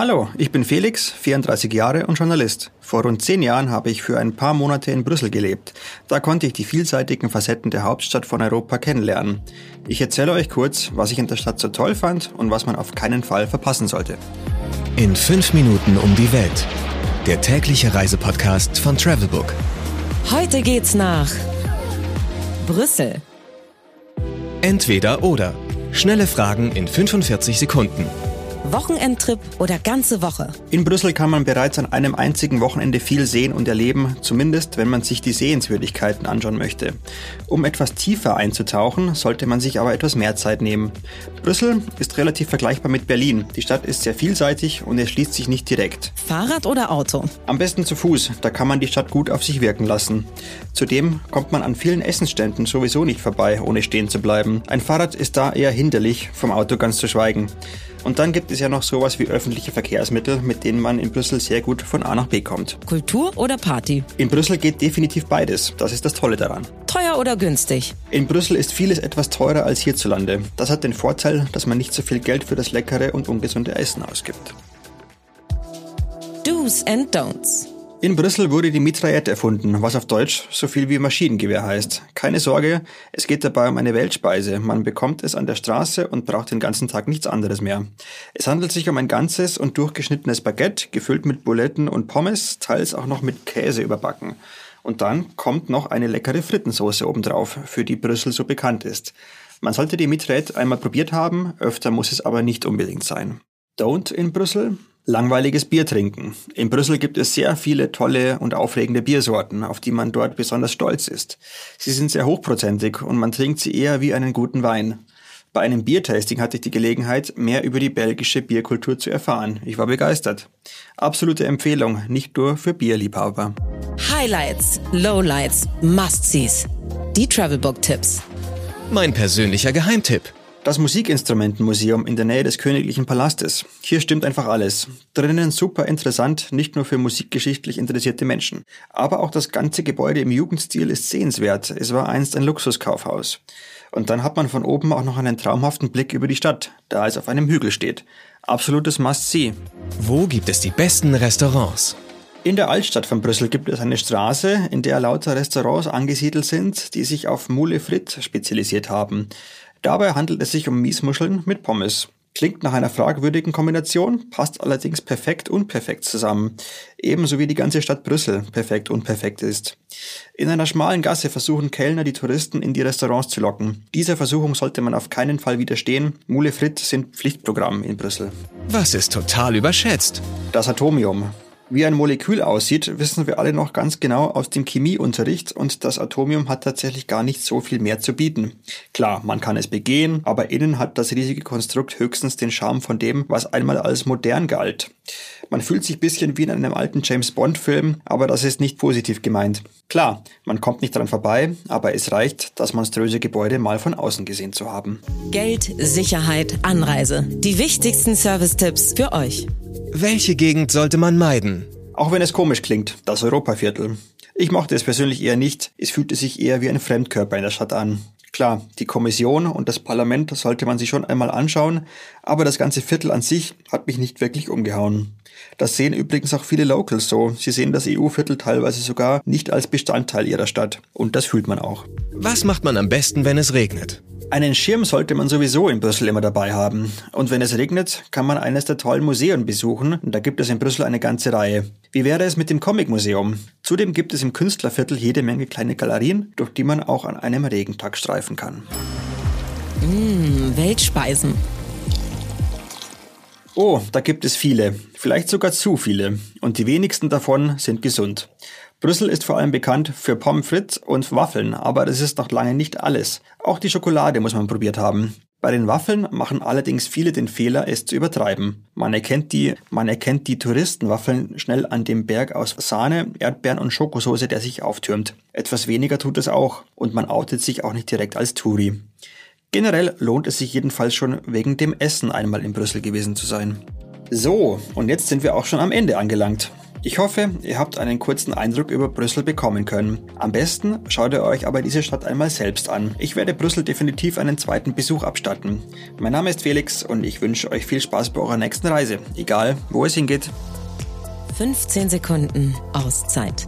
Hallo, ich bin Felix, 34 Jahre und Journalist. Vor rund zehn Jahren habe ich für ein paar Monate in Brüssel gelebt. Da konnte ich die vielseitigen Facetten der Hauptstadt von Europa kennenlernen. Ich erzähle euch kurz, was ich in der Stadt so toll fand und was man auf keinen Fall verpassen sollte. In fünf Minuten um die Welt. Der tägliche Reisepodcast von Travelbook. Heute geht's nach Brüssel. Entweder oder. Schnelle Fragen in 45 Sekunden. Wochenendtrip oder ganze Woche? In Brüssel kann man bereits an einem einzigen Wochenende viel sehen und erleben, zumindest wenn man sich die Sehenswürdigkeiten anschauen möchte. Um etwas tiefer einzutauchen, sollte man sich aber etwas mehr Zeit nehmen. Brüssel ist relativ vergleichbar mit Berlin. Die Stadt ist sehr vielseitig und es schließt sich nicht direkt. Fahrrad oder Auto? Am besten zu Fuß, da kann man die Stadt gut auf sich wirken lassen. Zudem kommt man an vielen Essensständen sowieso nicht vorbei, ohne stehen zu bleiben. Ein Fahrrad ist da eher hinderlich, vom Auto ganz zu schweigen. Und dann gibt es ja noch sowas wie öffentliche Verkehrsmittel, mit denen man in Brüssel sehr gut von A nach B kommt. Kultur oder Party? In Brüssel geht definitiv beides. Das ist das Tolle daran. Teuer oder günstig? In Brüssel ist vieles etwas teurer als hierzulande. Das hat den Vorteil, dass man nicht so viel Geld für das leckere und ungesunde Essen ausgibt. Do's and Don'ts. In Brüssel wurde die Mitraillette erfunden, was auf Deutsch so viel wie Maschinengewehr heißt. Keine Sorge, es geht dabei um eine Weltspeise. Man bekommt es an der Straße und braucht den ganzen Tag nichts anderes mehr. Es handelt sich um ein ganzes und durchgeschnittenes Baguette, gefüllt mit Buletten und Pommes, teils auch noch mit Käse überbacken. Und dann kommt noch eine leckere Frittensoße obendrauf, für die Brüssel so bekannt ist. Man sollte die Mitraillette einmal probiert haben, öfter muss es aber nicht unbedingt sein. Don't in Brüssel? Langweiliges Bier trinken. In Brüssel gibt es sehr viele tolle und aufregende Biersorten, auf die man dort besonders stolz ist. Sie sind sehr hochprozentig und man trinkt sie eher wie einen guten Wein. Bei einem Biertasting hatte ich die Gelegenheit, mehr über die belgische Bierkultur zu erfahren. Ich war begeistert. Absolute Empfehlung, nicht nur für Bierliebhaber. Highlights, Lowlights, Must-Sees. Die Travelbook-Tipps. Mein persönlicher Geheimtipp. Das Musikinstrumentenmuseum in der Nähe des Königlichen Palastes. Hier stimmt einfach alles. Drinnen super interessant, nicht nur für musikgeschichtlich interessierte Menschen. Aber auch das ganze Gebäude im Jugendstil ist sehenswert. Es war einst ein Luxuskaufhaus. Und dann hat man von oben auch noch einen traumhaften Blick über die Stadt, da es auf einem Hügel steht. Absolutes Must-See. Wo gibt es die besten Restaurants? In der Altstadt von Brüssel gibt es eine Straße, in der lauter Restaurants angesiedelt sind, die sich auf Moule Frit spezialisiert haben. Dabei handelt es sich um Miesmuscheln mit Pommes. Klingt nach einer fragwürdigen Kombination, passt allerdings perfekt und perfekt zusammen. Ebenso wie die ganze Stadt Brüssel perfekt und perfekt ist. In einer schmalen Gasse versuchen Kellner die Touristen in die Restaurants zu locken. Dieser Versuchung sollte man auf keinen Fall widerstehen. Moule Frit sind Pflichtprogramm in Brüssel. Was ist total überschätzt? Das Atomium. Wie ein Molekül aussieht, wissen wir alle noch ganz genau aus dem Chemieunterricht und das Atomium hat tatsächlich gar nicht so viel mehr zu bieten. Klar, man kann es begehen, aber innen hat das riesige Konstrukt höchstens den Charme von dem, was einmal als modern galt. Man fühlt sich bisschen wie in einem alten James Bond Film, aber das ist nicht positiv gemeint. Klar, man kommt nicht dran vorbei, aber es reicht, das monströse Gebäude mal von außen gesehen zu haben. Geld, Sicherheit, Anreise. Die wichtigsten Service-Tipps für euch. Welche Gegend sollte man meiden? Auch wenn es komisch klingt, das Europaviertel. Ich mochte es persönlich eher nicht, es fühlte sich eher wie ein Fremdkörper in der Stadt an. Klar, die Kommission und das Parlament sollte man sich schon einmal anschauen, aber das ganze Viertel an sich hat mich nicht wirklich umgehauen. Das sehen übrigens auch viele Locals so. Sie sehen das EU-Viertel teilweise sogar nicht als Bestandteil ihrer Stadt. Und das fühlt man auch. Was macht man am besten, wenn es regnet? Einen Schirm sollte man sowieso in Brüssel immer dabei haben. Und wenn es regnet, kann man eines der tollen Museen besuchen. Da gibt es in Brüssel eine ganze Reihe. Wie wäre es mit dem Comic-Museum? Zudem gibt es im Künstlerviertel jede Menge kleine Galerien, durch die man auch an einem Regentag streifen kann. Mmh, Weltspeisen. Oh, da gibt es viele, vielleicht sogar zu viele, und die wenigsten davon sind gesund. Brüssel ist vor allem bekannt für Pommes frites und Waffeln, aber das ist noch lange nicht alles. Auch die Schokolade muss man probiert haben. Bei den Waffeln machen allerdings viele den Fehler, es zu übertreiben. Man erkennt die, man erkennt die Touristenwaffeln schnell an dem Berg aus Sahne, Erdbeeren und Schokosauce, der sich auftürmt. Etwas weniger tut es auch und man outet sich auch nicht direkt als Touri. Generell lohnt es sich jedenfalls schon wegen dem Essen einmal in Brüssel gewesen zu sein. So, und jetzt sind wir auch schon am Ende angelangt. Ich hoffe, ihr habt einen kurzen Eindruck über Brüssel bekommen können. Am besten schaut ihr euch aber diese Stadt einmal selbst an. Ich werde Brüssel definitiv einen zweiten Besuch abstatten. Mein Name ist Felix und ich wünsche euch viel Spaß bei eurer nächsten Reise, egal wo es hingeht. 15 Sekunden Auszeit